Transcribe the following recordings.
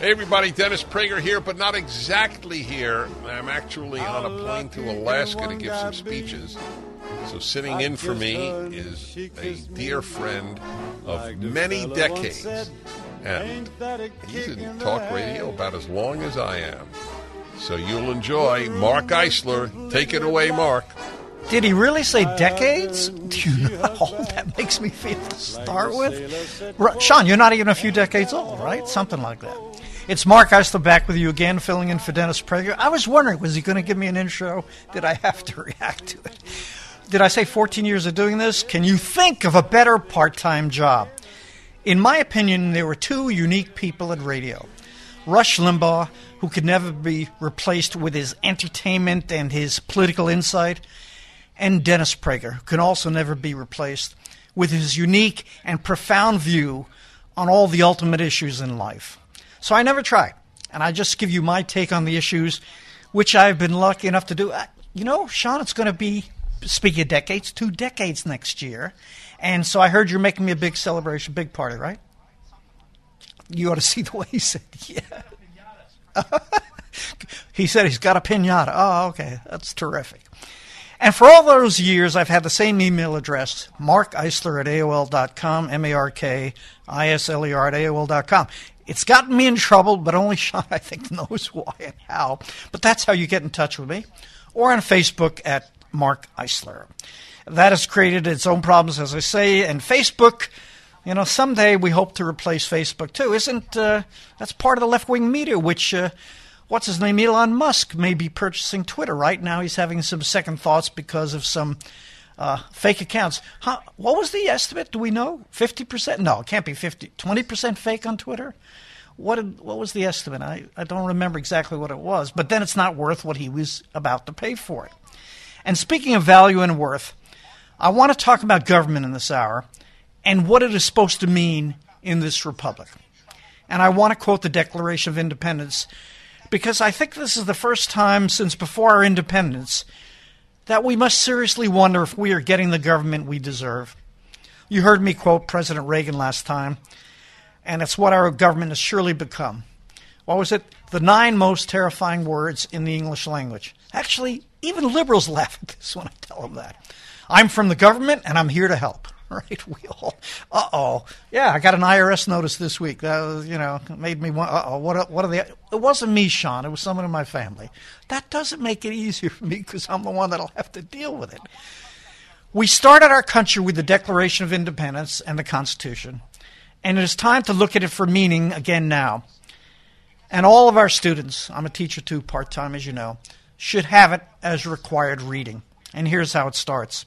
Hey everybody, Dennis Prager here, but not exactly here. I'm actually on a plane to Alaska to give some speeches. So sitting in for me is a dear friend of many decades. And he's in talk radio about as long as I am. So you'll enjoy Mark Isler. Take it away, Mark. Did he really say decades? Do you know how that makes me feel to start with? Sean, you're not even a few decades old, right? Something like that. It's Mark Isler back with you again, filling in for Dennis Prager. I was wondering, was he going to give me an intro? Did I have to react to it? Did I say 14 years of doing this? Can you think of a better part time job? In my opinion, there were two unique people at radio Rush Limbaugh, who could never be replaced with his entertainment and his political insight, and Dennis Prager, who can also never be replaced with his unique and profound view on all the ultimate issues in life. So I never try. and I just give you my take on the issues, which I've been lucky enough to do. Uh, you know, Sean, it's going to be, speaking of decades, two decades next year. And so I heard you're making me a big celebration, big party, right? You ought to see the way he said, yeah. he said he's got a pinata. Oh, okay. That's terrific. And for all those years, I've had the same email address, Mark Isler at AOL.com, M A R K I S L E R at AOL.com. It's gotten me in trouble, but only Sean, I think, knows why and how. But that's how you get in touch with me. Or on Facebook at Mark Isler. That has created its own problems, as I say, and Facebook. You know, someday we hope to replace Facebook too. Isn't uh, that's part of the left wing media? Which, uh, what's his name, Elon Musk may be purchasing Twitter right now. He's having some second thoughts because of some uh, fake accounts. How, what was the estimate? Do we know? 50%? No, it can't be 50. 20% fake on Twitter? What, did, what was the estimate? I, I don't remember exactly what it was, but then it's not worth what he was about to pay for it. And speaking of value and worth, I want to talk about government in this hour and what it is supposed to mean in this republic. And I want to quote the Declaration of Independence because I think this is the first time since before our independence that we must seriously wonder if we are getting the government we deserve. You heard me quote President Reagan last time, and it's what our government has surely become. What was it? The nine most terrifying words in the English language. Actually, even liberals laugh at this when I tell them that. I'm from the government and I'm here to help. Right? We all. Uh oh. Yeah, I got an IRS notice this week. That was, you know, made me want. Uh oh. What? What are they? It wasn't me, Sean. It was someone in my family. That doesn't make it easier for me because I'm the one that'll have to deal with it. We started our country with the Declaration of Independence and the Constitution, and it is time to look at it for meaning again now. And all of our students, I'm a teacher too, part time, as you know, should have it as required reading. And here's how it starts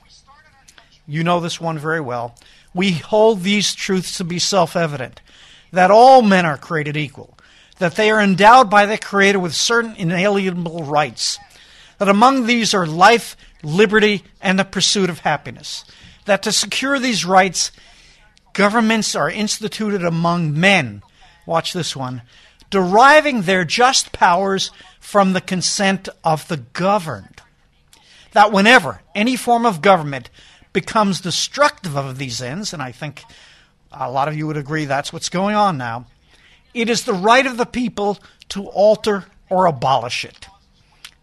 you know this one very well. We hold these truths to be self evident that all men are created equal, that they are endowed by the Creator with certain inalienable rights, that among these are life, liberty, and the pursuit of happiness, that to secure these rights, Governments are instituted among men. Watch this one. Deriving their just powers from the consent of the governed. That whenever any form of government becomes destructive of these ends, and I think a lot of you would agree that's what's going on now, it is the right of the people to alter or abolish it.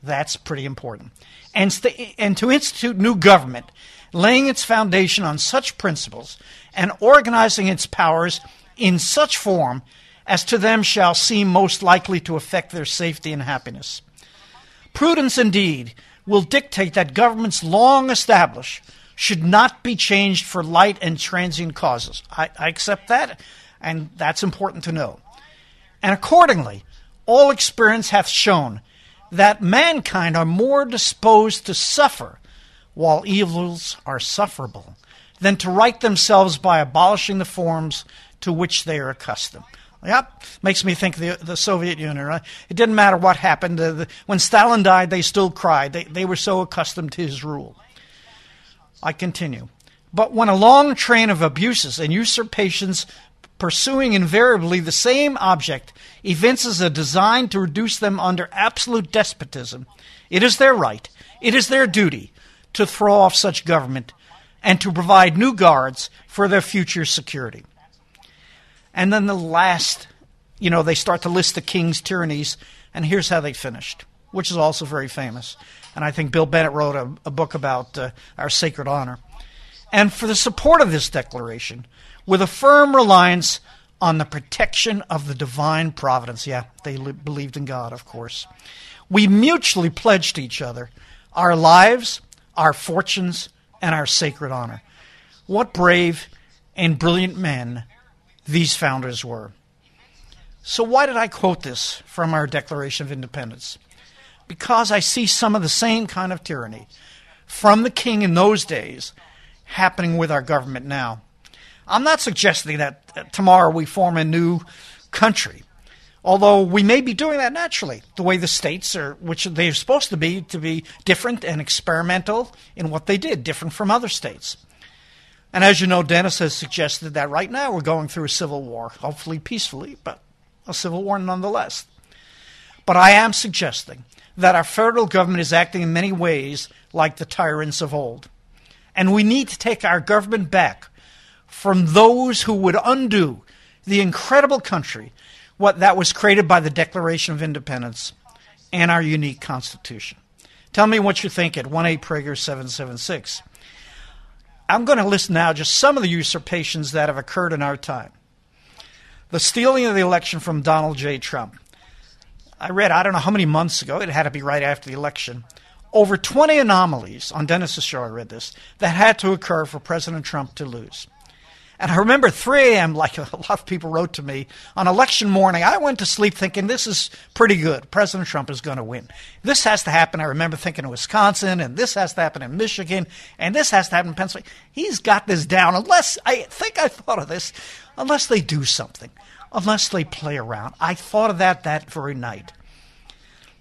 That's pretty important. And, st- and to institute new government, laying its foundation on such principles and organizing its powers in such form as to them shall seem most likely to affect their safety and happiness. Prudence, indeed, will dictate that governments long established should not be changed for light and transient causes. I, I accept that, and that's important to know. And accordingly, all experience hath shown that mankind are more disposed to suffer while evils are sufferable than to right themselves by abolishing the forms to which they are accustomed. Yep, makes me think the the Soviet Union. Right? It didn't matter what happened. The, when Stalin died, they still cried. They they were so accustomed to his rule. I continue. But when a long train of abuses and usurpations pursuing invariably the same object evinces a design to reduce them under absolute despotism, it is their right, it is their duty to throw off such government and to provide new guards for their future security. And then the last, you know, they start to list the king's tyrannies, and here's how they finished, which is also very famous. And I think Bill Bennett wrote a, a book about uh, our sacred honor. And for the support of this declaration, with a firm reliance on the protection of the divine providence. Yeah, they li- believed in God, of course. We mutually pledged each other our lives, our fortunes, and our sacred honor. What brave and brilliant men these founders were. So, why did I quote this from our Declaration of Independence? Because I see some of the same kind of tyranny from the king in those days happening with our government now. I'm not suggesting that uh, tomorrow we form a new country, although we may be doing that naturally, the way the states are, which they're supposed to be, to be different and experimental in what they did, different from other states. And as you know, Dennis has suggested that right now we're going through a civil war, hopefully peacefully, but a civil war nonetheless. But I am suggesting that our federal government is acting in many ways like the tyrants of old. And we need to take our government back from those who would undo the incredible country what that was created by the Declaration of Independence and our unique Constitution. Tell me what you think at 1 8 Prager 776. I'm going to list now just some of the usurpations that have occurred in our time. The stealing of the election from Donald J. Trump. I read, I don't know how many months ago, it had to be right after the election, over 20 anomalies on Dennis's show, I read this, that had to occur for President Trump to lose. And I remember 3 a.m., like a lot of people wrote to me, on election morning, I went to sleep thinking this is pretty good. President Trump is going to win. This has to happen. I remember thinking in Wisconsin, and this has to happen in Michigan, and this has to happen in Pennsylvania. He's got this down, unless, I think I thought of this, unless they do something, unless they play around. I thought of that that very night.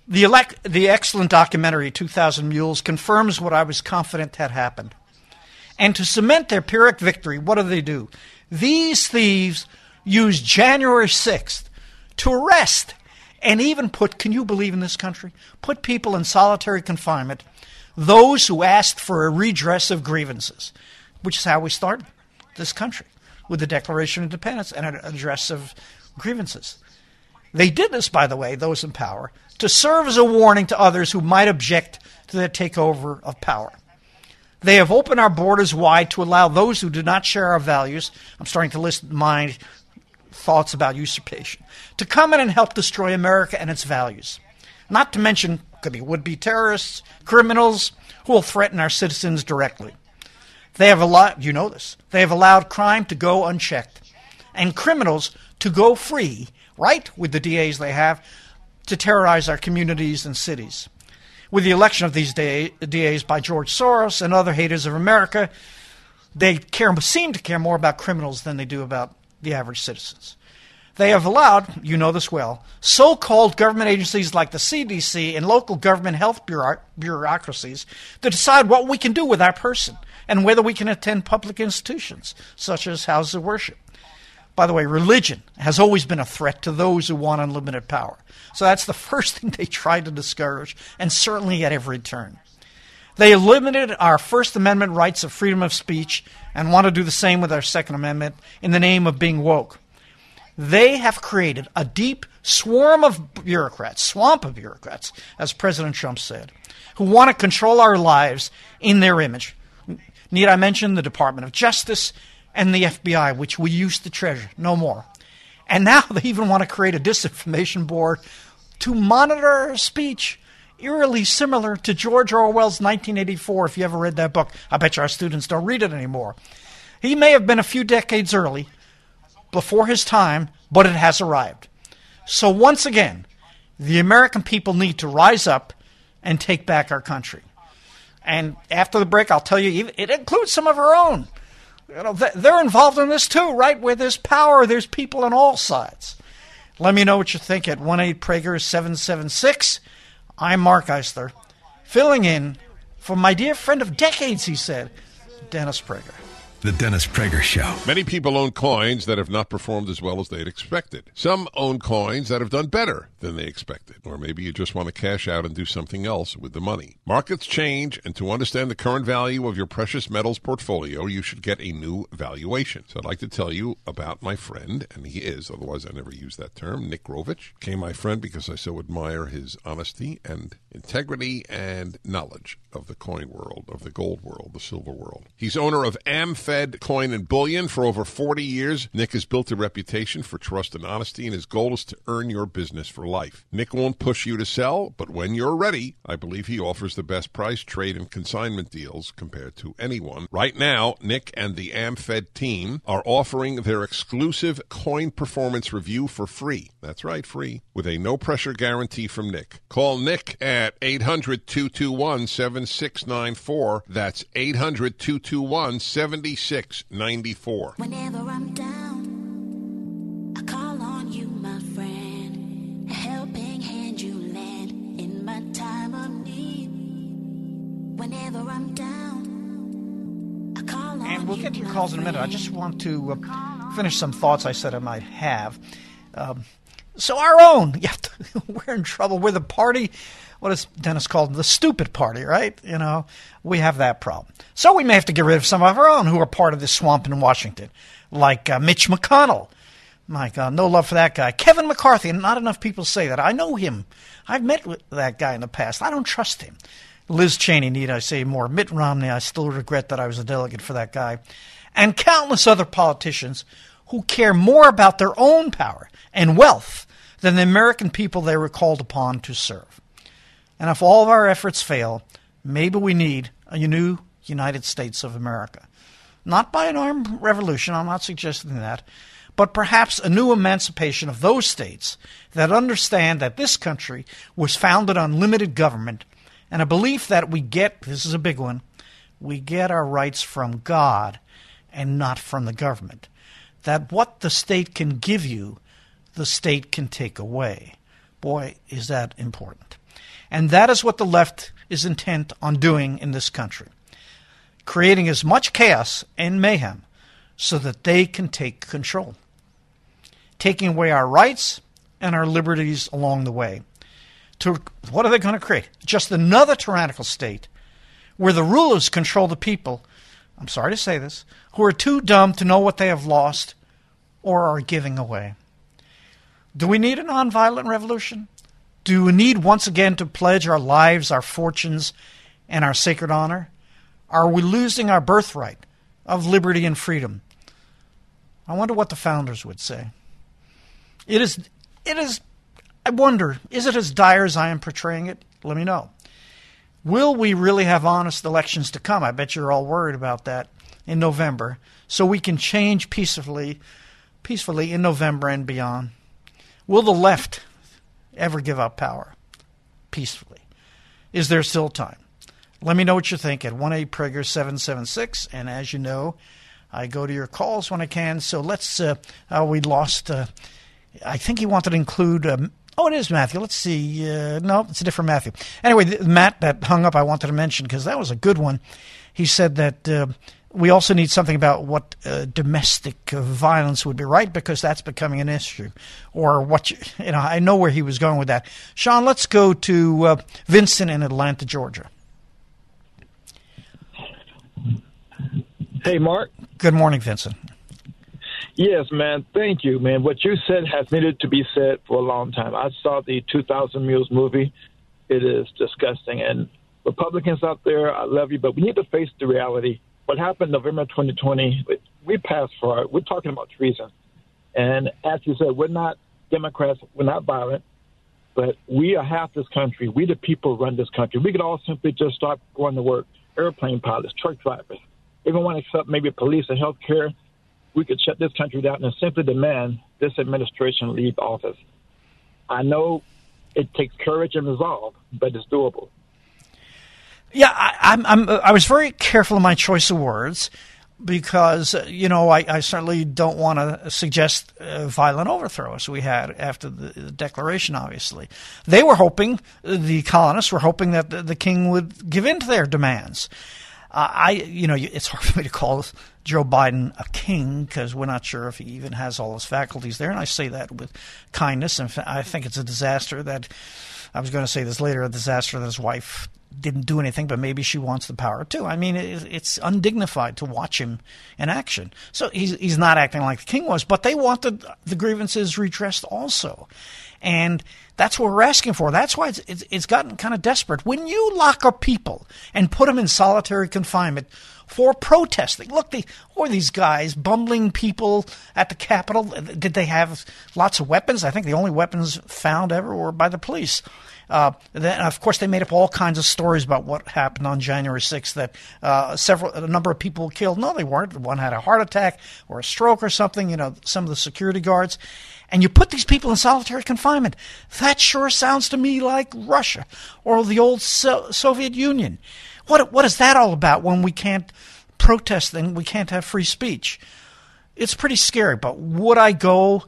The, elect, the excellent documentary, 2000 Mules, confirms what I was confident had happened. And to cement their Pyrrhic victory, what do they do? These thieves use January 6th to arrest and even put, can you believe in this country? Put people in solitary confinement, those who asked for a redress of grievances, which is how we started this country with the Declaration of Independence and an address of grievances. They did this, by the way, those in power, to serve as a warning to others who might object to the takeover of power. They have opened our borders wide to allow those who do not share our values, I'm starting to list my thoughts about usurpation, to come in and help destroy America and its values. Not to mention, could be would be terrorists, criminals who will threaten our citizens directly. They have allowed, you know this, they have allowed crime to go unchecked and criminals to go free, right, with the DAs they have, to terrorize our communities and cities. With the election of these DAs by George Soros and other haters of America, they care, seem to care more about criminals than they do about the average citizens. They have allowed, you know this well, so called government agencies like the CDC and local government health bureaucracies to decide what we can do with our person and whether we can attend public institutions, such as houses of worship. By the way, religion has always been a threat to those who want unlimited power. So that's the first thing they try to discourage, and certainly at every turn. They limited our First Amendment rights of freedom of speech and want to do the same with our Second Amendment in the name of being woke. They have created a deep swarm of bureaucrats, swamp of bureaucrats, as President Trump said, who want to control our lives in their image. Need I mention the Department of Justice and the FBI, which we used to treasure? No more. And now they even want to create a disinformation board to monitor speech, eerily similar to George Orwell's 1984, if you ever read that book. I bet you our students don't read it anymore. He may have been a few decades early, before his time, but it has arrived. So once again, the American people need to rise up and take back our country. And after the break, I'll tell you, it includes some of our own. You know, they're involved in this too, right? Where there's power, there's people on all sides. Let me know what you think at 1 8 Prager 776. I'm Mark Isler, filling in for my dear friend of decades, he said, Dennis Prager. The Dennis Prager Show. Many people own coins that have not performed as well as they'd expected. Some own coins that have done better than they expected. Or maybe you just want to cash out and do something else with the money. Markets change, and to understand the current value of your precious metals portfolio, you should get a new valuation. So I'd like to tell you about my friend, and he is, otherwise I never use that term, Nick Grovich. Became my friend because I so admire his honesty and integrity and knowledge of the coin world, of the gold world, the silver world. He's owner of AmFed Fed Coin and Bullion for over 40 years. Nick has built a reputation for trust and honesty, and his goal is to earn your business for life. Nick won't push you to sell, but when you're ready, I believe he offers the best price, trade, and consignment deals compared to anyone. Right now, Nick and the AmFed team are offering their exclusive coin performance review for free. That's right, free, with a no pressure guarantee from Nick. Call Nick at 800 221 7694. That's 800 221 7694. Whenever I'm down, I call on you, my friend. A helping hand you lend in my time of need. Whenever I'm down, I call on And we'll get to your my calls in a minute. I just want to uh, finish some thoughts I said I might have. Um, so our own, you have to, we're in trouble. We're the party. What is Dennis called the stupid party, right? You know, we have that problem. So we may have to get rid of some of our own who are part of this swamp in Washington, like uh, Mitch McConnell. My God, no love for that guy. Kevin McCarthy, and not enough people say that. I know him. I've met with that guy in the past. I don't trust him. Liz Cheney, need I say more? Mitt Romney, I still regret that I was a delegate for that guy. And countless other politicians who care more about their own power and wealth than the American people they were called upon to serve. And if all of our efforts fail, maybe we need a new United States of America. Not by an armed revolution, I'm not suggesting that, but perhaps a new emancipation of those states that understand that this country was founded on limited government and a belief that we get this is a big one we get our rights from God and not from the government. That what the state can give you, the state can take away. Boy, is that important. And that is what the left is intent on doing in this country creating as much chaos and mayhem so that they can take control, taking away our rights and our liberties along the way. To what are they going to create? Just another tyrannical state where the rulers control the people. I'm sorry to say this, who are too dumb to know what they have lost or are giving away. Do we need a nonviolent revolution? Do we need once again to pledge our lives, our fortunes, and our sacred honor? Are we losing our birthright of liberty and freedom? I wonder what the founders would say. It is, it is, I wonder, is it as dire as I am portraying it? Let me know. Will we really have honest elections to come? I bet you're all worried about that in November, so we can change peacefully, peacefully in November and beyond. Will the left ever give up power peacefully? Is there still time? Let me know what you think at 1 8 Prager 776. And as you know, I go to your calls when I can. So let's, uh, uh, we lost uh, I think he wanted to include. Um, oh, it is Matthew. Let's see. Uh, no, it's a different Matthew. Anyway, Matt that hung up, I wanted to mention because that was a good one. He said that. We also need something about what uh, domestic violence would be, right? Because that's becoming an issue. Or what, you, you, know, I know where he was going with that. Sean, let's go to uh, Vincent in Atlanta, Georgia. Hey, Mark. Good morning, Vincent. Yes, man. Thank you, man. What you said has needed to be said for a long time. I saw the 2000 Mules movie. It is disgusting. And Republicans out there, I love you, but we need to face the reality. What happened November 2020, we passed for it. We're talking about treason. And as you said, we're not Democrats, we're not violent, but we are half this country. We, the people, run this country. We could all simply just stop going to work airplane pilots, truck drivers, everyone except maybe police and health care we could shut this country down and simply demand this administration leave office. I know it takes courage and resolve, but it's doable. Yeah, I, I'm, I'm, I was very careful in my choice of words because uh, you know I, I certainly don't want to suggest a violent overthrow as we had after the, the, declaration. Obviously, they were hoping uh, the colonists were hoping that the, the king would give in to their demands. Uh, I, you know, it's hard for me to call Joe Biden a king because we're not sure if he even has all his faculties there, and I say that with kindness. And I think it's a disaster that I was going to say this later, a disaster that his wife didn't do anything, but maybe she wants the power too. I mean, it's undignified to watch him in action. So he's he's not acting like the king was, but they wanted the grievances redressed also, and that's what we're asking for. That's why it's, it's, it's gotten kind of desperate. When you lock up people and put them in solitary confinement for protesting, look, the, or these guys bumbling people at the Capitol, did they have lots of weapons? I think the only weapons found ever were by the police. Uh, then, of course, they made up all kinds of stories about what happened on January 6th. That uh, several, a number of people were killed. No, they weren't. One had a heart attack or a stroke or something. You know, some of the security guards and you put these people in solitary confinement. That sure sounds to me like Russia or the old so- Soviet Union. What what is that all about when we can't protest and we can't have free speech? It's pretty scary. But would I go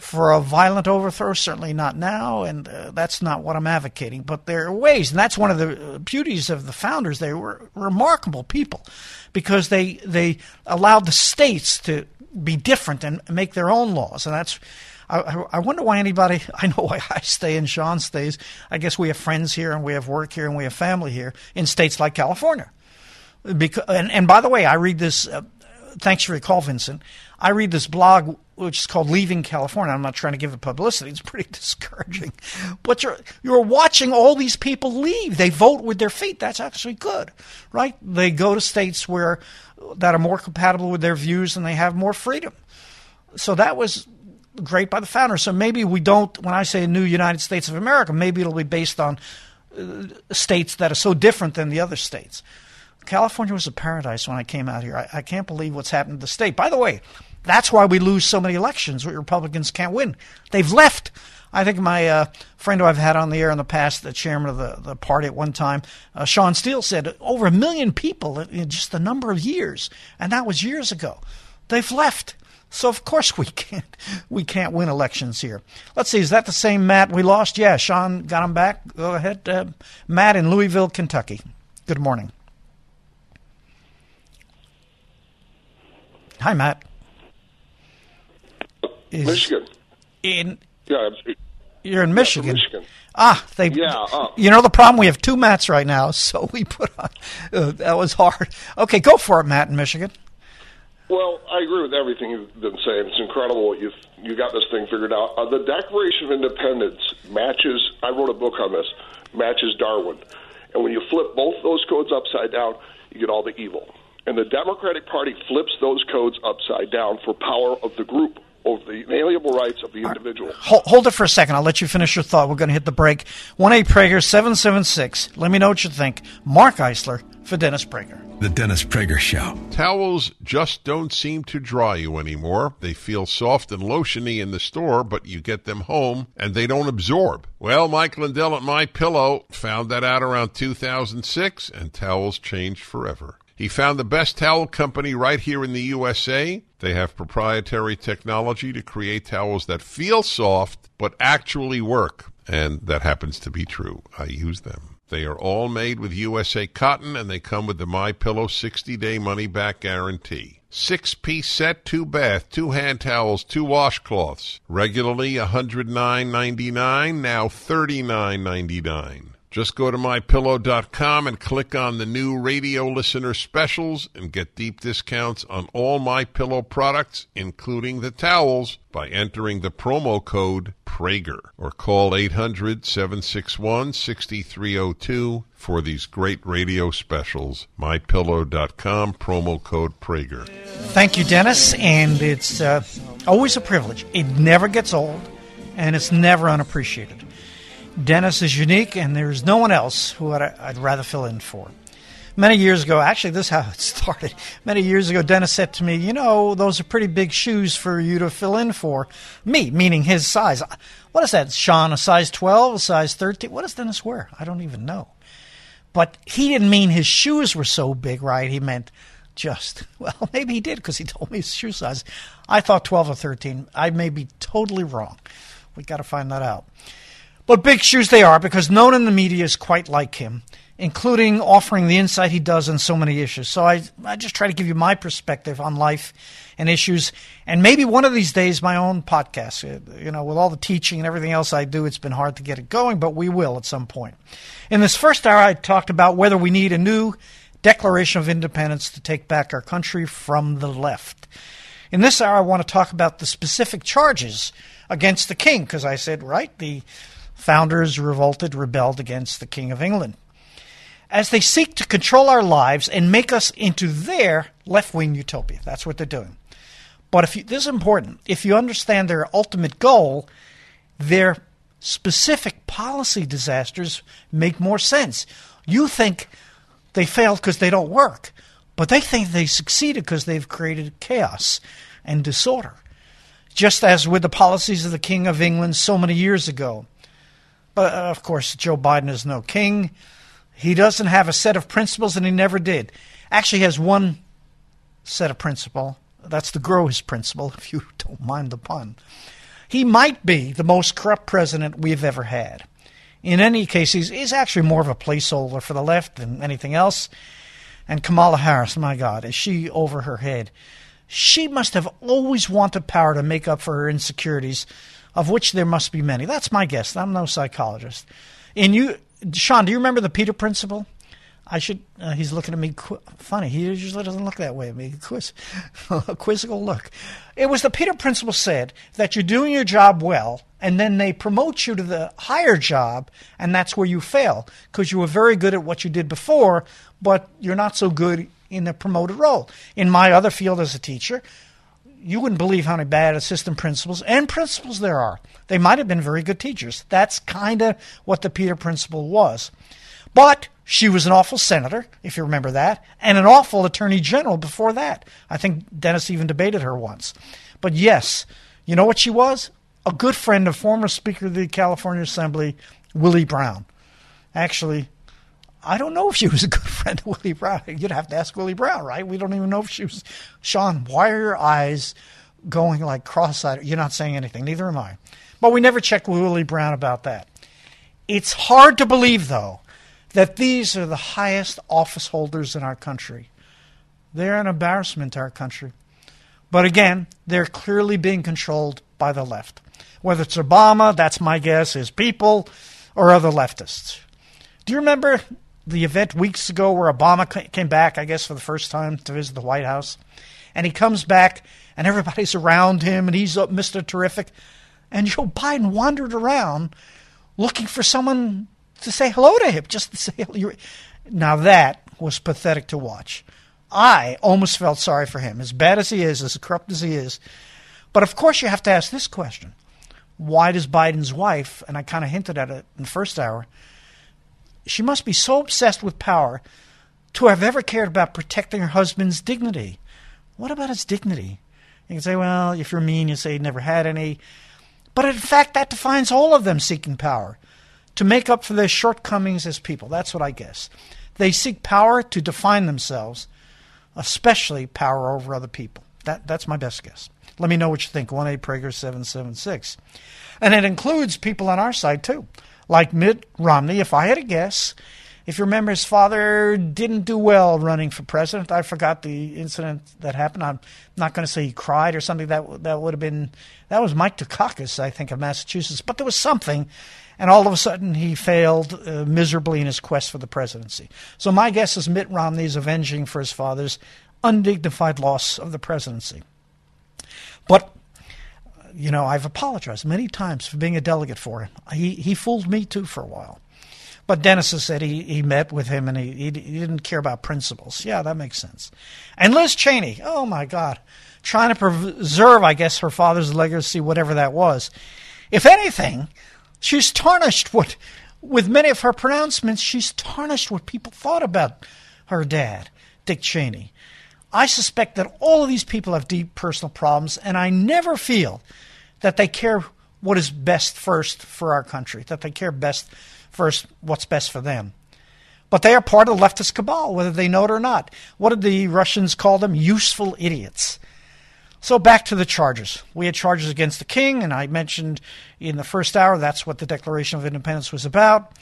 for a violent overthrow? Certainly not now, and uh, that's not what I'm advocating. But there are ways, and that's one of the uh, beauties of the founders. They were remarkable people because they they allowed the states to be different and make their own laws, and that's I, I wonder why anybody. I know why I stay and Sean stays. I guess we have friends here and we have work here and we have family here in states like California. Because and, and by the way, I read this. Uh, thanks for your call, Vincent. I read this blog which is called Leaving California. I'm not trying to give it publicity. It's pretty discouraging. But you're you're watching all these people leave. They vote with their feet. That's actually good, right? They go to states where that are more compatible with their views and they have more freedom. So that was great by the founders. So maybe we don't, when I say a new United States of America, maybe it'll be based on uh, states that are so different than the other states. California was a paradise when I came out here. I, I can't believe what's happened to the state. By the way, that's why we lose so many elections. Republicans can't win. They've left. I think my uh, friend who I've had on the air in the past, the chairman of the, the party at one time, uh, Shawn Steele, said over a million people in just a number of years, and that was years ago. They've left. So of course we can't we can't win elections here. Let's see, is that the same Matt we lost? Yeah, Sean got him back. Go ahead, uh, Matt in Louisville, Kentucky. Good morning. Hi, Matt. Is Michigan. In yeah, you're in Michigan. Michigan. Ah, they. Yeah. Uh, you know the problem. We have two Matts right now, so we put on. Uh, that was hard. Okay, go for it, Matt in Michigan. Well, I agree with everything you've been saying. It's incredible what you've you got this thing figured out. Uh, the Declaration of Independence matches. I wrote a book on this. Matches Darwin, and when you flip both those codes upside down, you get all the evil. And the Democratic Party flips those codes upside down for power of the group over the inalienable rights of the individual. Hold, hold, it for a second. I'll let you finish your thought. We're going to hit the break. 1 8 Prager 776. Let me know what you think. Mark Isler for Dennis Prager. The Dennis Prager Show. Towels just don't seem to dry you anymore. They feel soft and lotiony in the store, but you get them home and they don't absorb. Well, Mike Lindell at My Pillow found that out around 2006, and towels changed forever. He found the best towel company right here in the USA. They have proprietary technology to create towels that feel soft but actually work. And that happens to be true. I use them. They are all made with USA cotton and they come with the My Pillow 60-day money back guarantee. Six piece set, two bath, two hand towels, two washcloths. Regularly $109.99, now $39.99. Just go to mypillow.com and click on the new radio listener specials and get deep discounts on all my pillow products, including the towels, by entering the promo code Prager or call 800-761-6302 for these great radio specials. mypillow.com promo code Prager. Thank you, Dennis. And it's uh, always a privilege. It never gets old, and it's never unappreciated. Dennis is unique, and there's no one else who I'd, I'd rather fill in for. Many years ago, actually, this is how it started. Many years ago, Dennis said to me, You know, those are pretty big shoes for you to fill in for. Me, meaning his size. What is that, Sean? A size 12, a size 13? What does Dennis wear? I don't even know. But he didn't mean his shoes were so big, right? He meant just, well, maybe he did because he told me his shoe size. I thought 12 or 13. I may be totally wrong. we got to find that out. But big shoes they are because no one in the media is quite like him, including offering the insight he does on so many issues. So I, I just try to give you my perspective on life and issues, and maybe one of these days my own podcast. Uh, You know, with all the teaching and everything else I do, it's been hard to get it going, but we will at some point. In this first hour, I talked about whether we need a new Declaration of Independence to take back our country from the left. In this hour, I want to talk about the specific charges against the king, because I said, right, the founders revolted, rebelled against the King of England. As they seek to control our lives and make us into their left wing utopia. That's what they're doing. But if you, this is important, if you understand their ultimate goal, their specific policy disasters make more sense. You think they failed because they don't work, but they think they succeeded because they've created chaos and disorder. Just as with the policies of the King of England so many years ago. But uh, of course, Joe Biden is no king. He doesn't have a set of principles, and he never did. Actually, has one set of principle. That's the grow his principle, if you don't mind the pun. He might be the most corrupt president we've ever had. In any case, he's, he's actually more of a placeholder for the left than anything else. And Kamala Harris, my God, is she over her head? She must have always wanted power to make up for her insecurities, of which there must be many. That's my guess. I'm no psychologist. And you, Sean, do you remember the Peter Principle? I should. Uh, he's looking at me qu- funny. He usually doesn't look that way at me. Quiz, a quizzical look. It was the Peter Principle said that you're doing your job well, and then they promote you to the higher job, and that's where you fail because you were very good at what you did before, but you're not so good in the promoted role. In my other field as a teacher, you wouldn't believe how many bad assistant principals and principals there are. They might have been very good teachers. That's kind of what the Peter Principle was. But she was an awful senator, if you remember that, and an awful attorney general before that. I think Dennis even debated her once. But yes, you know what she was? A good friend of former Speaker of the California Assembly, Willie Brown. Actually, I don't know if she was a good friend of Willie Brown. You'd have to ask Willie Brown, right? We don't even know if she was. Sean, why are your eyes going like cross eyed? You're not saying anything. Neither am I. But we never checked with Willie Brown about that. It's hard to believe, though, that these are the highest office holders in our country. They're an embarrassment to our country. But again, they're clearly being controlled by the left. Whether it's Obama, that's my guess, his people, or other leftists. Do you remember the event weeks ago where Obama came back, I guess, for the first time to visit the White House? And he comes back, and everybody's around him, and he's Mr. Terrific. And Joe Biden wandered around looking for someone to say hello to him, just to say hello. Now that was pathetic to watch. I almost felt sorry for him, as bad as he is, as corrupt as he is. But of course, you have to ask this question Why does Biden's wife, and I kind of hinted at it in the first hour, she must be so obsessed with power to have ever cared about protecting her husband's dignity? What about his dignity? You can say, well, if you're mean, you say he never had any. But in fact, that defines all of them seeking power to make up for their shortcomings as people. That's what I guess. They seek power to define themselves, especially power over other people. That, that's my best guess. Let me know what you think. 1 8 Prager 776. And it includes people on our side, too, like Mitt Romney. If I had a guess, if you remember, his father didn't do well running for president. I forgot the incident that happened. I'm not going to say he cried or something. That that would have been that was Mike Dukakis, I think, of Massachusetts. But there was something, and all of a sudden he failed uh, miserably in his quest for the presidency. So my guess is Mitt Romney is avenging for his father's undignified loss of the presidency. But you know, I've apologized many times for being a delegate for him. He he fooled me too for a while. But Dennis has said he, he met with him and he, he, he didn't care about principles. Yeah, that makes sense. And Liz Cheney, oh my God, trying to preserve, I guess, her father's legacy, whatever that was. If anything, she's tarnished what, with many of her pronouncements, she's tarnished what people thought about her dad, Dick Cheney. I suspect that all of these people have deep personal problems, and I never feel that they care what is best first for our country, that they care best first what's best for them. But they are part of the leftist cabal, whether they know it or not. What did the Russians call them? Useful idiots. So back to the charges. We had charges against the king, and I mentioned in the first hour that's what the Declaration of Independence was about.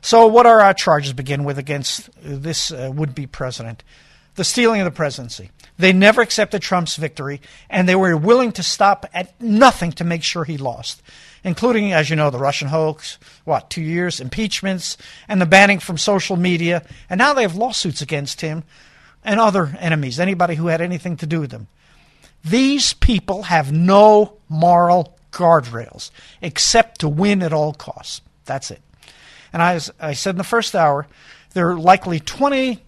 So, what are our charges begin with against this uh, would be president? The stealing of the presidency. They never accepted Trump's victory, and they were willing to stop at nothing to make sure he lost including, as you know, the Russian hoax, what, two years, impeachments, and the banning from social media. And now they have lawsuits against him and other enemies, anybody who had anything to do with them. These people have no moral guardrails except to win at all costs. That's it. And as I said in the first hour, there are likely 20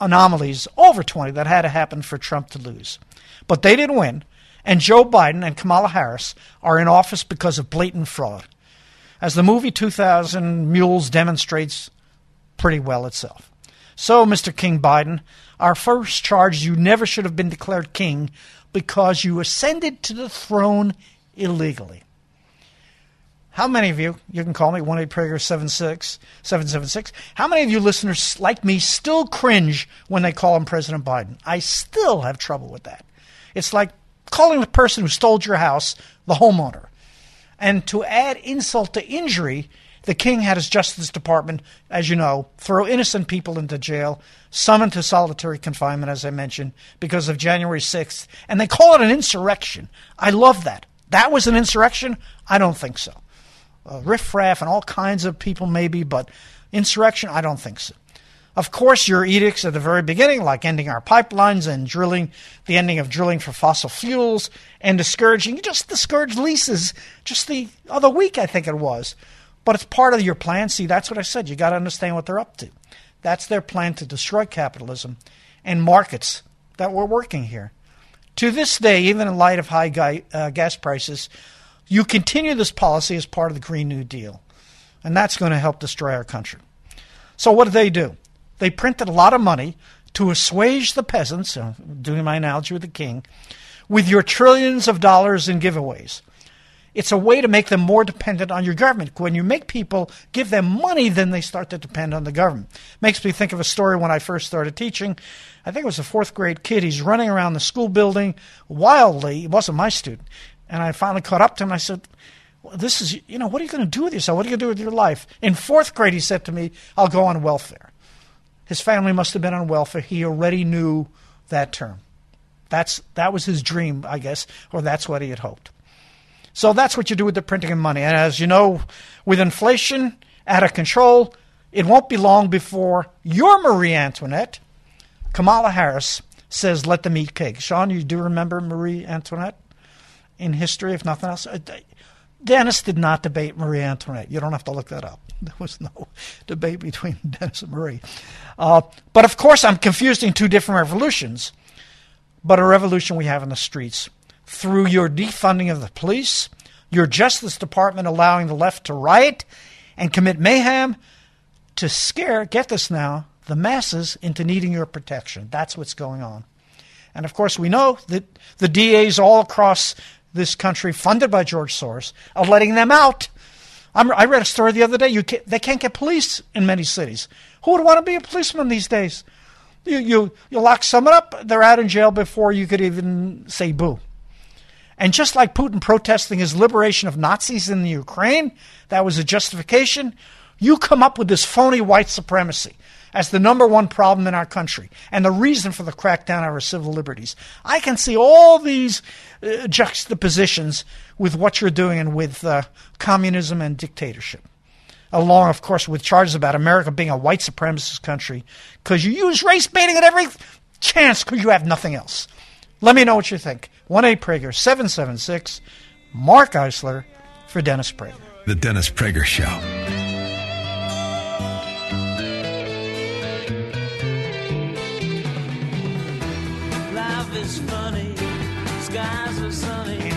anomalies, over 20, that had to happen for Trump to lose. But they didn't win. And Joe Biden and Kamala Harris are in office because of blatant fraud, as the movie 2000 Mules demonstrates pretty well itself. So, Mr. King Biden, our first charge you never should have been declared king because you ascended to the throne illegally. How many of you, you can call me 1 Prager 776, how many of you listeners like me still cringe when they call him President Biden? I still have trouble with that. It's like calling the person who stole your house the homeowner. And to add insult to injury, the king had his Justice Department, as you know, throw innocent people into jail, some into solitary confinement, as I mentioned, because of January 6th. And they call it an insurrection. I love that. That was an insurrection? I don't think so. Uh, riff raff and all kinds of people, maybe, but insurrection? I don't think so. Of course, your edicts at the very beginning, like ending our pipelines and drilling, the ending of drilling for fossil fuels and discouraging, you just discouraged leases just the other week, I think it was. But it's part of your plan. See, that's what I said. You got to understand what they're up to. That's their plan to destroy capitalism and markets that we're working here. To this day, even in light of high guy, uh, gas prices, you continue this policy as part of the Green New Deal. And that's going to help destroy our country. So, what do they do? They printed a lot of money to assuage the peasants, uh, doing my analogy with the king, with your trillions of dollars in giveaways. It's a way to make them more dependent on your government. When you make people give them money, then they start to depend on the government. Makes me think of a story when I first started teaching. I think it was a fourth grade kid. He's running around the school building wildly. He wasn't my student. And I finally caught up to him. I said, well, This is, you know, what are you going to do with yourself? What are you going to do with your life? In fourth grade, he said to me, I'll go on welfare. His family must have been on welfare. He already knew that term. That's that was his dream, I guess, or that's what he had hoped. So that's what you do with the printing of money. And as you know, with inflation out of control, it won't be long before your Marie Antoinette, Kamala Harris, says, let them eat cake. Sean, you do remember Marie Antoinette in history, if nothing else? Uh, Dennis did not debate Marie Antoinette. You don't have to look that up. There was no debate between Dennis and Marie. Uh, but of course, I'm confusing two different revolutions. But a revolution we have in the streets through your defunding of the police, your Justice Department allowing the left to riot and commit mayhem to scare, get this now, the masses into needing your protection. That's what's going on. And of course, we know that the DAs all across this country, funded by George Soros, of letting them out I'm, i read a story the other day. You can't, they can't get police in many cities. Who would want to be a policeman these days? You, you, you lock someone up, they're out in jail before you could even say boo. And just like Putin protesting his liberation of Nazis in the Ukraine, that was a justification, you come up with this phony white supremacy as the number one problem in our country and the reason for the crackdown on our civil liberties. I can see all these uh, juxtapositions with what you're doing and with uh, communism and dictatorship. Along, of course, with charges about America being a white supremacist country because you use race baiting at every chance because you have nothing else. Let me know what you think. 1 8 Prager 776 Mark Isler for Dennis Prager. The Dennis Prager Show.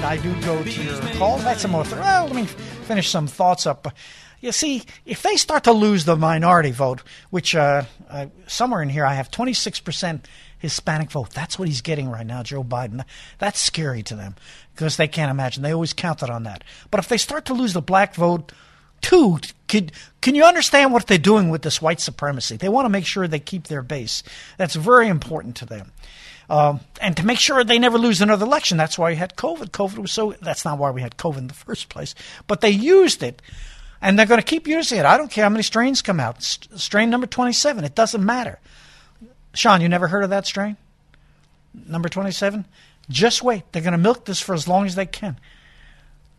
I do go to your calls. That's some more. Th- well, let me finish some thoughts up. You see, if they start to lose the minority vote, which uh, uh, somewhere in here I have 26% Hispanic vote. That's what he's getting right now, Joe Biden. That's scary to them because they can't imagine. They always counted on that. But if they start to lose the black vote, too, can you understand what they're doing with this white supremacy? They want to make sure they keep their base. That's very important to them. Um, and to make sure they never lose another election. That's why we had COVID. COVID was so, that's not why we had COVID in the first place. But they used it and they're going to keep using it. I don't care how many strains come out. St- strain number 27, it doesn't matter. Sean, you never heard of that strain? Number 27? Just wait. They're going to milk this for as long as they can.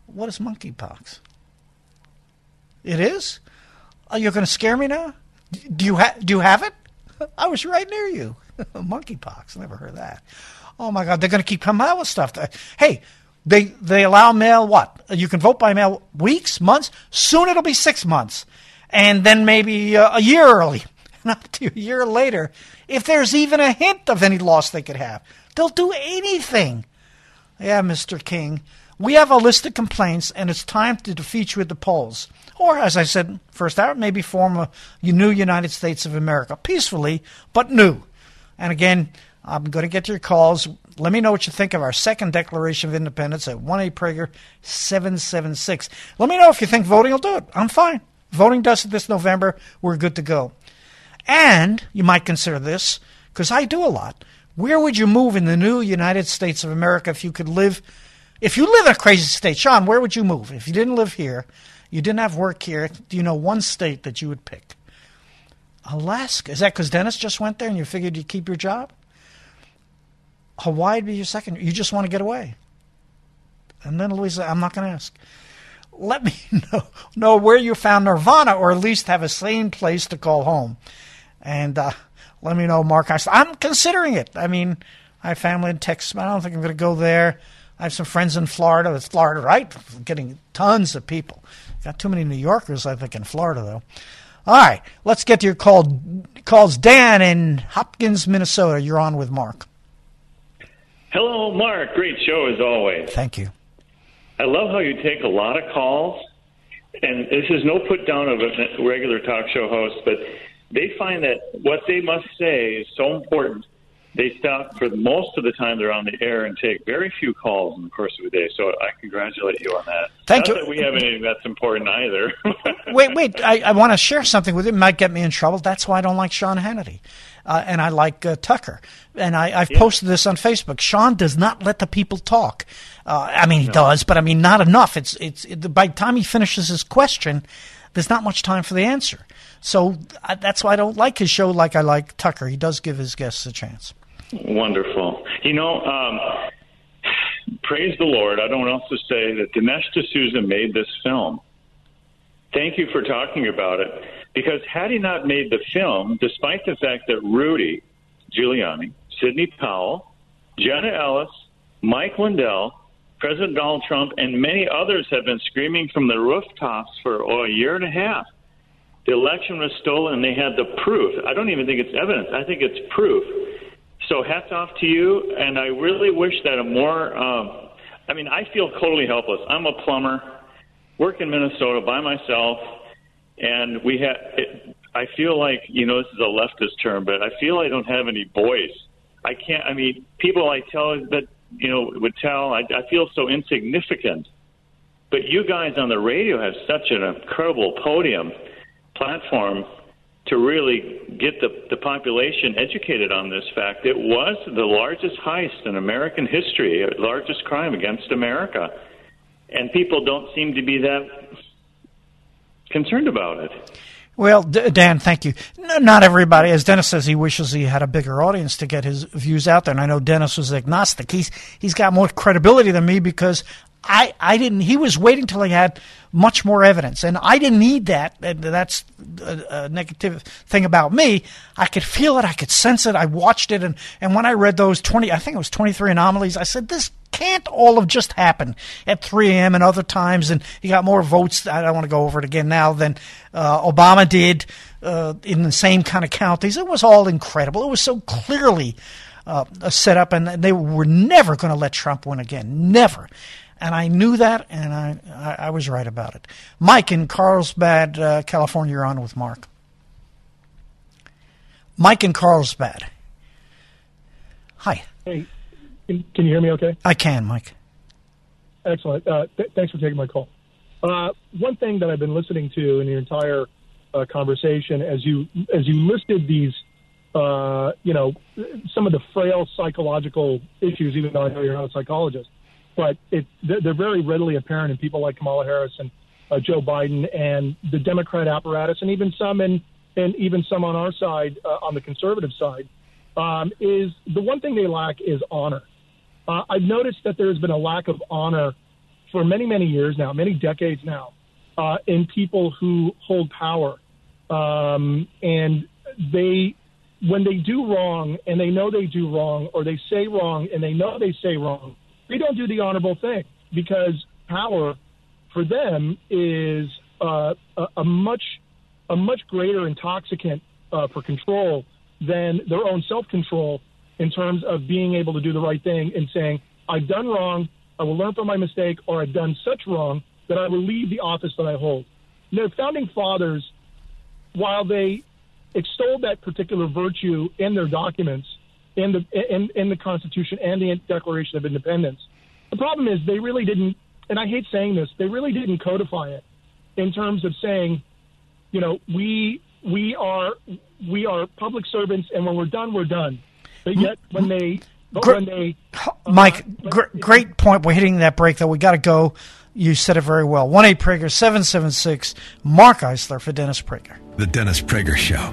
What is monkeypox? It is? Are you're going to scare me now? Do you, ha- do you have it? I was right near you. monkeypox. Never heard of that. Oh my God, they're going to keep coming out with stuff. Hey, they they allow mail what? You can vote by mail weeks, months. Soon it'll be six months, and then maybe uh, a year early. Not to a year later, if there's even a hint of any loss they could have, they'll do anything. Yeah, Mr. King, we have a list of complaints, and it's time to defeat you at the polls. Or, as I said first hour, maybe form a new United States of America peacefully, but new. And again, I'm going to get to your calls. Let me know what you think of our second Declaration of Independence at 1 8 Prager 776. Let me know if you think voting will do it. I'm fine. Voting does it this November. We're good to go. And you might consider this, because I do a lot. Where would you move in the new United States of America if you could live? If you live in a crazy state, Sean, where would you move? If you didn't live here, you didn't have work here, do you know one state that you would pick? Alaska. Is that because Dennis just went there and you figured you'd keep your job? Hawaii would be your second. You just want to get away. And then Louisa, I'm not going to ask. Let me know, know where you found Nirvana, or at least have a sane place to call home. And uh, let me know, Mark. I'm considering it. I mean, I have family in Texas, but I don't think I'm going to go there. I have some friends in Florida. It's Florida, right? Getting tons of people. Got too many New Yorkers, I think, in Florida, though. All right, let's get to your call. Calls Dan in Hopkins, Minnesota. You're on with Mark. Hello, Mark. Great show as always. Thank you. I love how you take a lot of calls, and this is no put down of a regular talk show host, but they find that what they must say is so important. They stop for most of the time they're on the air and take very few calls in the course of a day. So I congratulate you on that. Thank Not you. That we have anything that's important either. wait, wait. I, I want to share something with you. It might get me in trouble. That's why I don't like Sean Hannity. Uh, and I like uh, Tucker. And I, have yeah. posted this on Facebook. Sean does not let the people talk. Uh, I mean, he no. does, but I mean, not enough. It's it's it, by the time he finishes his question, there's not much time for the answer. So uh, that's why I don't like his show like I like Tucker. He does give his guests a chance. Wonderful. You know, um, praise the Lord. I don't to say that Dinesh D'Souza made this film. Thank you for talking about it. Because had he not made the film, despite the fact that Rudy Giuliani, Sidney Powell, Jenna Ellis, Mike Lindell, President Donald Trump, and many others have been screaming from the rooftops for oh, a year and a half. The election was stolen, and they had the proof. I don't even think it's evidence. I think it's proof. So hats off to you, and I really wish that a more. Um, I mean, I feel totally helpless. I'm a plumber, work in Minnesota by myself and we have. I feel like you know this is a leftist term, but I feel I don't have any voice. I can't. I mean, people I tell that you know would tell. I, I feel so insignificant. But you guys on the radio have such an incredible podium platform to really get the, the population educated on this fact. It was the largest heist in American history, largest crime against America. And people don't seem to be that concerned about it. Well, D- Dan, thank you. No, not everybody, as Dennis says, he wishes he had a bigger audience to get his views out there. And I know Dennis was agnostic. He's he's got more credibility than me because I I didn't. He was waiting till he had much more evidence, and I didn't need that. And that's a, a negative thing about me. I could feel it. I could sense it. I watched it, and and when I read those twenty, I think it was twenty three anomalies. I said this can't all have just happened at 3 a.m. and other times, and he got more votes. I don't want to go over it again now than uh, Obama did uh, in the same kind of counties. It was all incredible. It was so clearly uh, set up, and they were never going to let Trump win again. Never. And I knew that, and I, I, I was right about it. Mike in Carlsbad, uh, California, you're on with Mark. Mike in Carlsbad. Hi. Hey, can, can you hear me okay? I can, Mike. Excellent. Uh, th- thanks for taking my call. Uh, one thing that I've been listening to in your entire uh, conversation, as you as you listed these, uh, you know, some of the frail psychological issues, even though I know you're not a psychologist, but it, they're very readily apparent in people like Kamala Harris and uh, Joe Biden and the Democrat apparatus, and even some in and even some on our side, uh, on the conservative side, um, is the one thing they lack is honor. Uh, I've noticed that there has been a lack of honor for many, many years now, many decades now, uh, in people who hold power. Um, and they, when they do wrong and they know they do wrong, or they say wrong and they know they say wrong, they don't do the honorable thing because power for them is uh, a, a much a much greater intoxicant uh, for control than their own self control in terms of being able to do the right thing and saying, I've done wrong, I will learn from my mistake, or I've done such wrong that I will leave the office that I hold. The founding fathers, while they extolled that particular virtue in their documents, in the in, in the Constitution and the Declaration of Independence, the problem is they really didn't, and I hate saying this, they really didn't codify it in terms of saying, you know, we we are we are public servants, and when we're done, we're done. But yet, when they, but when they, uh, Mike, gr- great point. We're hitting that break, though. We got to go. You said it very well. One eight Prager seven seven six. Mark Isler for Dennis Prager. The Dennis Prager Show.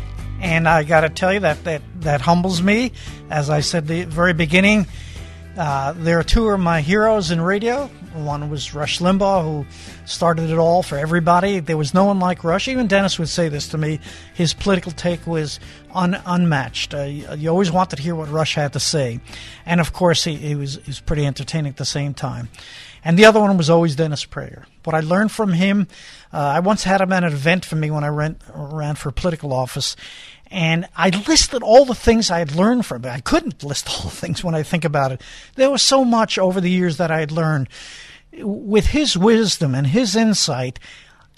And I got to tell you that, that that humbles me. As I said the very beginning, uh, there are two of my heroes in radio. One was Rush Limbaugh, who started it all for everybody. There was no one like Rush. Even Dennis would say this to me. His political take was un- unmatched. Uh, you, always wanted to hear what Rush had to say. And of course, he, he, was, he was pretty entertaining at the same time. And the other one was always Dennis Prager. What I learned from him, uh, I once had him at an event for me when I ran, ran for political office, and I listed all the things I had learned from it. I couldn't list all the things when I think about it. There was so much over the years that I had learned. With his wisdom and his insight,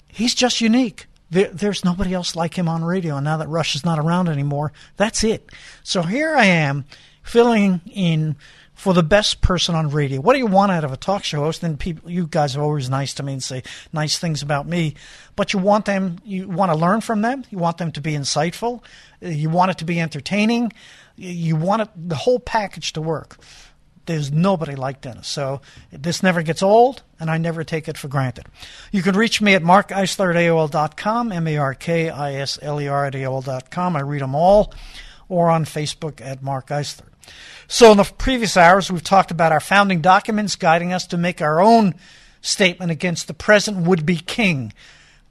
he's just unique. There, there's nobody else like him on radio. And now that Rush is not around anymore, that's it. So here I am filling in for the best person on radio. What do you want out of a talk show host? And people, you guys are always nice to me and say nice things about me, but you want them, you want to learn from them. You want them to be insightful. You want it to be entertaining. You want it, the whole package to work. There's nobody like Dennis. So this never gets old, and I never take it for granted. You can reach me at markisler at AOL.com, M A R K I S L E R at AOL.com. I read them all, or on Facebook at Mark Isler. So in the previous hours, we've talked about our founding documents guiding us to make our own statement against the present would be king.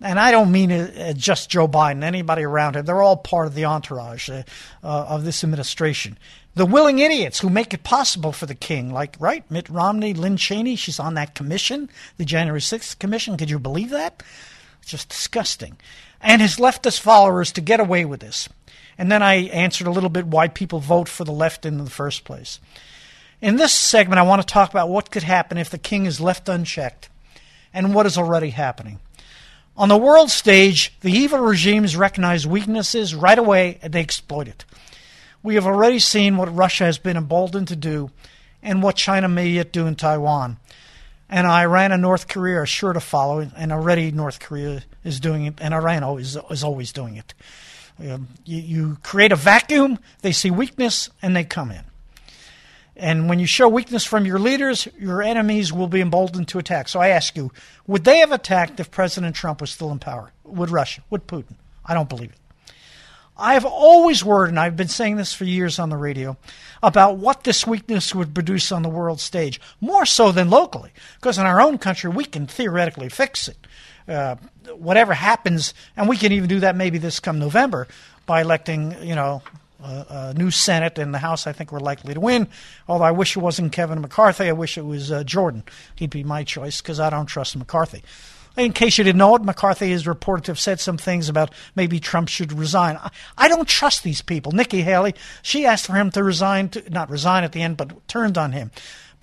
And I don't mean uh, just Joe Biden, anybody around him. They're all part of the entourage uh, uh, of this administration. The willing idiots who make it possible for the king, like, right, Mitt Romney, Lynn Cheney, she's on that commission, the January 6th commission. Could you believe that? It's just disgusting. And his leftist followers to get away with this. And then I answered a little bit why people vote for the left in the first place. In this segment, I want to talk about what could happen if the king is left unchecked and what is already happening. On the world stage, the evil regimes recognize weaknesses right away and they exploit it. We have already seen what Russia has been emboldened to do and what China may yet do in Taiwan. And Iran and North Korea are sure to follow, and already North Korea is doing it, and Iran always, is always doing it. Um, you, you create a vacuum, they see weakness, and they come in. And when you show weakness from your leaders, your enemies will be emboldened to attack. So I ask you, would they have attacked if President Trump was still in power? Would Russia? Would Putin? I don't believe it. I've always worried, and I've been saying this for years on the radio, about what this weakness would produce on the world stage, more so than locally, because in our own country we can theoretically fix it. Uh, whatever happens, and we can even do that maybe this come November by electing, you know, a, a new Senate and the House. I think we're likely to win. Although I wish it wasn't Kevin McCarthy. I wish it was uh, Jordan. He'd be my choice because I don't trust McCarthy. In case you didn't know it, McCarthy is reported to have said some things about maybe Trump should resign. I, I don't trust these people. Nikki Haley, she asked for him to resign, to, not resign at the end, but turned on him.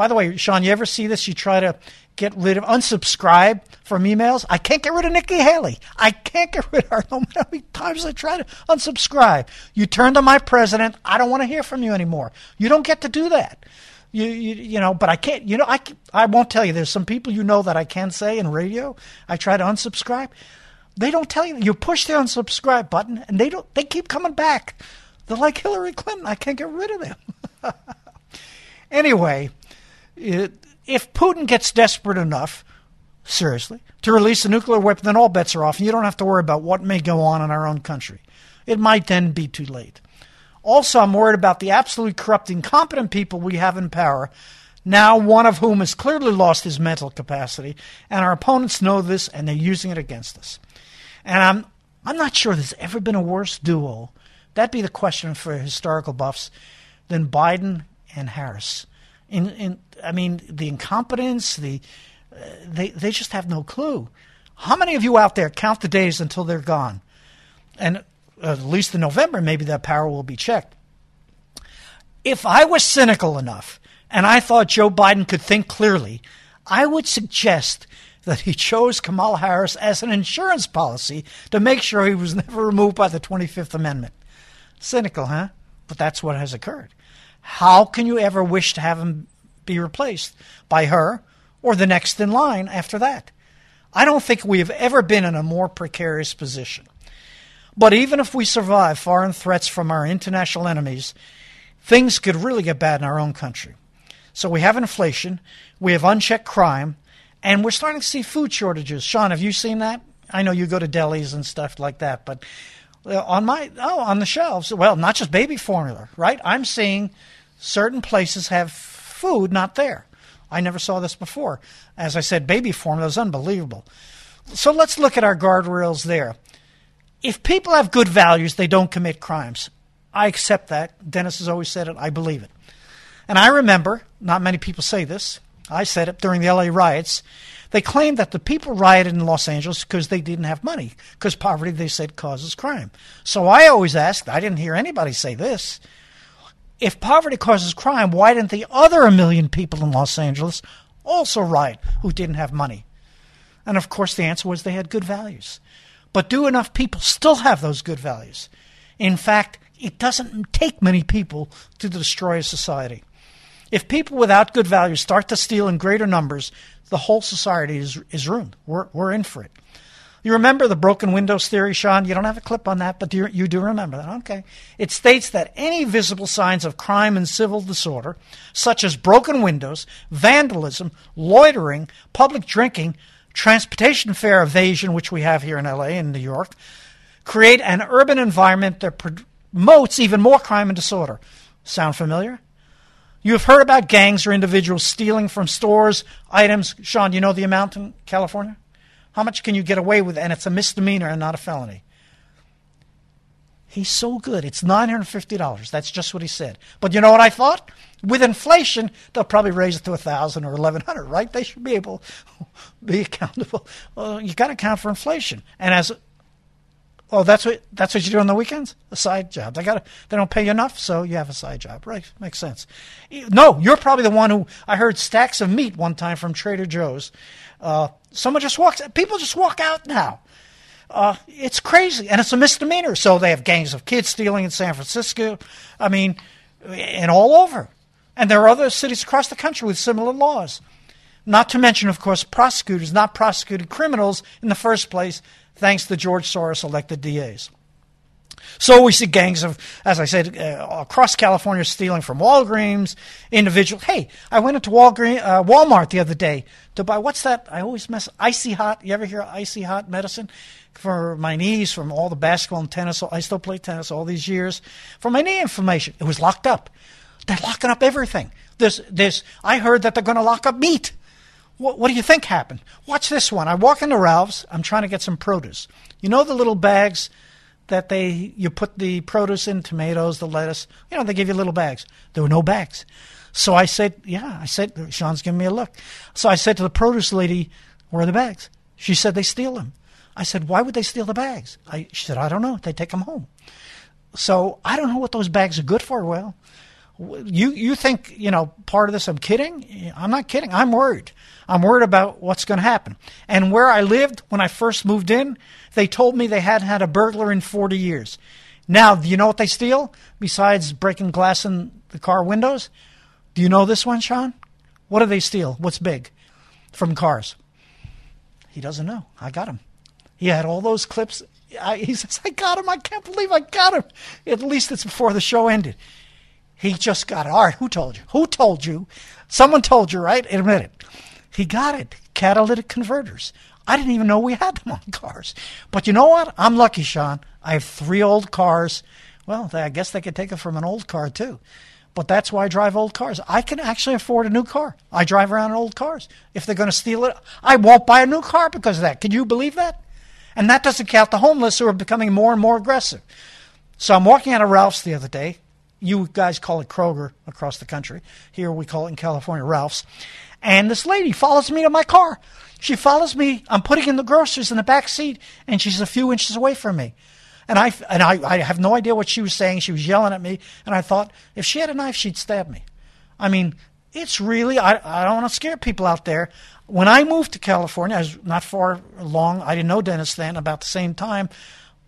By the way, Sean, you ever see this? You try to get rid of, unsubscribe from emails. I can't get rid of Nikki Haley. I can't get rid of her no matter how many times I try to unsubscribe. You turned on my president. I don't want to hear from you anymore. You don't get to do that. You, you, you know, but I can't, you know, I, I won't tell you. There's some people you know that I can say in radio. I try to unsubscribe. They don't tell you. You push the unsubscribe button and they don't, they keep coming back. They're like Hillary Clinton. I can't get rid of them. anyway, Uh, if Putin gets desperate enough, seriously, to release a nuclear weapon, then all bets are off. And you don't have to worry about what may go on in our own country. It might then be too late. Also, I'm worried about the absolutely corrupt, incompetent people we have in power, now one of whom has clearly lost his mental capacity, and our opponents know this and they're using it against us. And I'm, I'm not sure there's ever been a worse duo. That'd be the question for historical buffs than Biden and Harris. I mean, the incompetence, the uh, they they just have no clue. How many of you out there count the days until they're gone? And at least in November, maybe that power will be checked. If I was cynical enough and I thought Joe Biden could think clearly, I would suggest that he chose Kamala Harris as an insurance policy to make sure he was never removed by the 25th Amendment. Cynical, huh? But that's what has occurred. How can you ever wish to have him be replaced by her or the next in line after that? I don't think we have ever been in a more precarious position. But even if we survive foreign threats from our international enemies, things could really get bad in our own country. So we have inflation, we have unchecked crime, and we're starting to see food shortages. Sean, have you seen that? I know you go to delis and stuff like that, but uh, on my oh on the shelves, well, not just baby formula, right? I'm seeing certain places have food not there. I never saw this before. As I said, baby formula is unbelievable. So let's look at our guardrails there if people have good values, they don't commit crimes. I accept that. Dennis has always said it. I believe it. And I remember, not many people say this, I said it during the LA riots. They claimed that the people rioted in Los Angeles because they didn't have money, because poverty, they said, causes crime. So I always asked, I didn't hear anybody say this. If poverty causes crime, why didn't the other million people in Los Angeles also riot who didn't have money? And of course, the answer was they had good values. But do enough people still have those good values? In fact, it doesn't take many people to destroy a society. If people without good values start to steal in greater numbers, the whole society is, is ruined. We're, we're in for it. You remember the broken windows theory, Sean? You don't have a clip on that, but do you, you do remember that. Okay. It states that any visible signs of crime and civil disorder, such as broken windows, vandalism, loitering, public drinking, transportation fare evasion, which we have here in LA and New York, create an urban environment that promotes even more crime and disorder. Sound familiar? You have heard about gangs or individuals stealing from stores items. Sean, you know the amount in California? How much can you get away with? And it's a misdemeanor and not a felony. He's so good. It's $950. That's just what he said. But you know what I thought? With inflation, they'll probably raise it to 1000 or 1100 right? They should be able be accountable. Well, you got to account for inflation. And as Oh, that's what that's what you do on the weekends? A side job. They got they don't pay you enough, so you have a side job. Right? Makes sense. No, you're probably the one who I heard stacks of meat one time from Trader Joe's. Uh, someone just walks. People just walk out now. Uh, it's crazy, and it's a misdemeanor. So they have gangs of kids stealing in San Francisco. I mean, and all over. And there are other cities across the country with similar laws. Not to mention, of course, prosecutors not prosecuted criminals in the first place, thanks to George Soros elected DAs. So we see gangs of, as I said, uh, across California stealing from Walgreens, individual. Hey, I went into Walgreens, uh, Walmart the other day to buy, what's that? I always mess, icy hot. You ever hear icy hot medicine? For my knees, from all the basketball and tennis. I still play tennis all these years. For my knee inflammation, it was locked up. They're locking up everything. This, there's, I heard that they're going to lock up meat. What, what do you think happened? Watch this one. I walk into Ralph's. I'm trying to get some produce. You know the little bags that they you put the produce in, tomatoes, the lettuce. You know, they give you little bags. There were no bags. So I said, yeah, I said, Sean's giving me a look. So I said to the produce lady, where are the bags? She said, they steal them. I said, why would they steal the bags? I, she said, I don't know. They take them home. So I don't know what those bags are good for. Well, you you think you know part of this? I'm kidding. I'm not kidding. I'm worried. I'm worried about what's going to happen. And where I lived when I first moved in, they told me they hadn't had a burglar in 40 years. Now, do you know what they steal besides breaking glass in the car windows? Do you know this one, Sean? What do they steal? What's big from cars? He doesn't know. I got him. He had all those clips. I, he says, I got him. I can't believe I got him. At least it's before the show ended. He just got it. All right, who told you? Who told you? Someone told you, right? Admit it. He got it. Catalytic converters. I didn't even know we had them on cars. But you know what? I'm lucky, Sean. I have three old cars. Well, I guess they could take it from an old car too. But that's why I drive old cars. I can actually afford a new car. I drive around in old cars. If they're going to steal it, I won't buy a new car because of that. Can you believe that? And that doesn't count the homeless who are becoming more and more aggressive. So I'm walking out of Ralph's the other day. You guys call it Kroger across the country. Here we call it in California Ralph's. And this lady follows me to my car. She follows me. I'm putting in the groceries in the back seat, and she's a few inches away from me. And I and I, I have no idea what she was saying. She was yelling at me, and I thought if she had a knife, she'd stab me. I mean, it's really I I don't want to scare people out there. When I moved to California, I was not far along. I didn't know Dennis then. About the same time,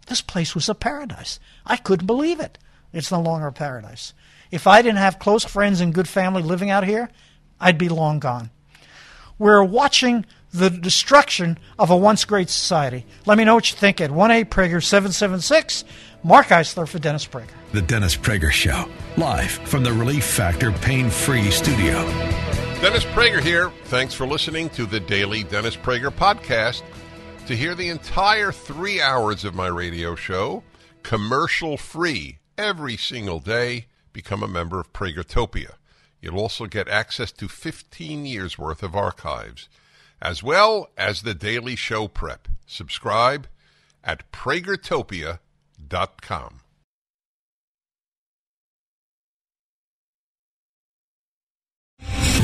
this place was a paradise. I couldn't believe it. It's no longer a paradise. If I didn't have close friends and good family living out here, I'd be long gone. We're watching the destruction of a once great society. Let me know what you think at 1 8 Prager 776. Mark Isler for Dennis Prager. The Dennis Prager Show, live from the Relief Factor Pain Free Studio. Dennis Prager here. Thanks for listening to the daily Dennis Prager podcast. To hear the entire three hours of my radio show, commercial free, every single day, become a member of Pragertopia. You'll also get access to 15 years worth of archives as well as the daily show prep. Subscribe at pragertopia.com.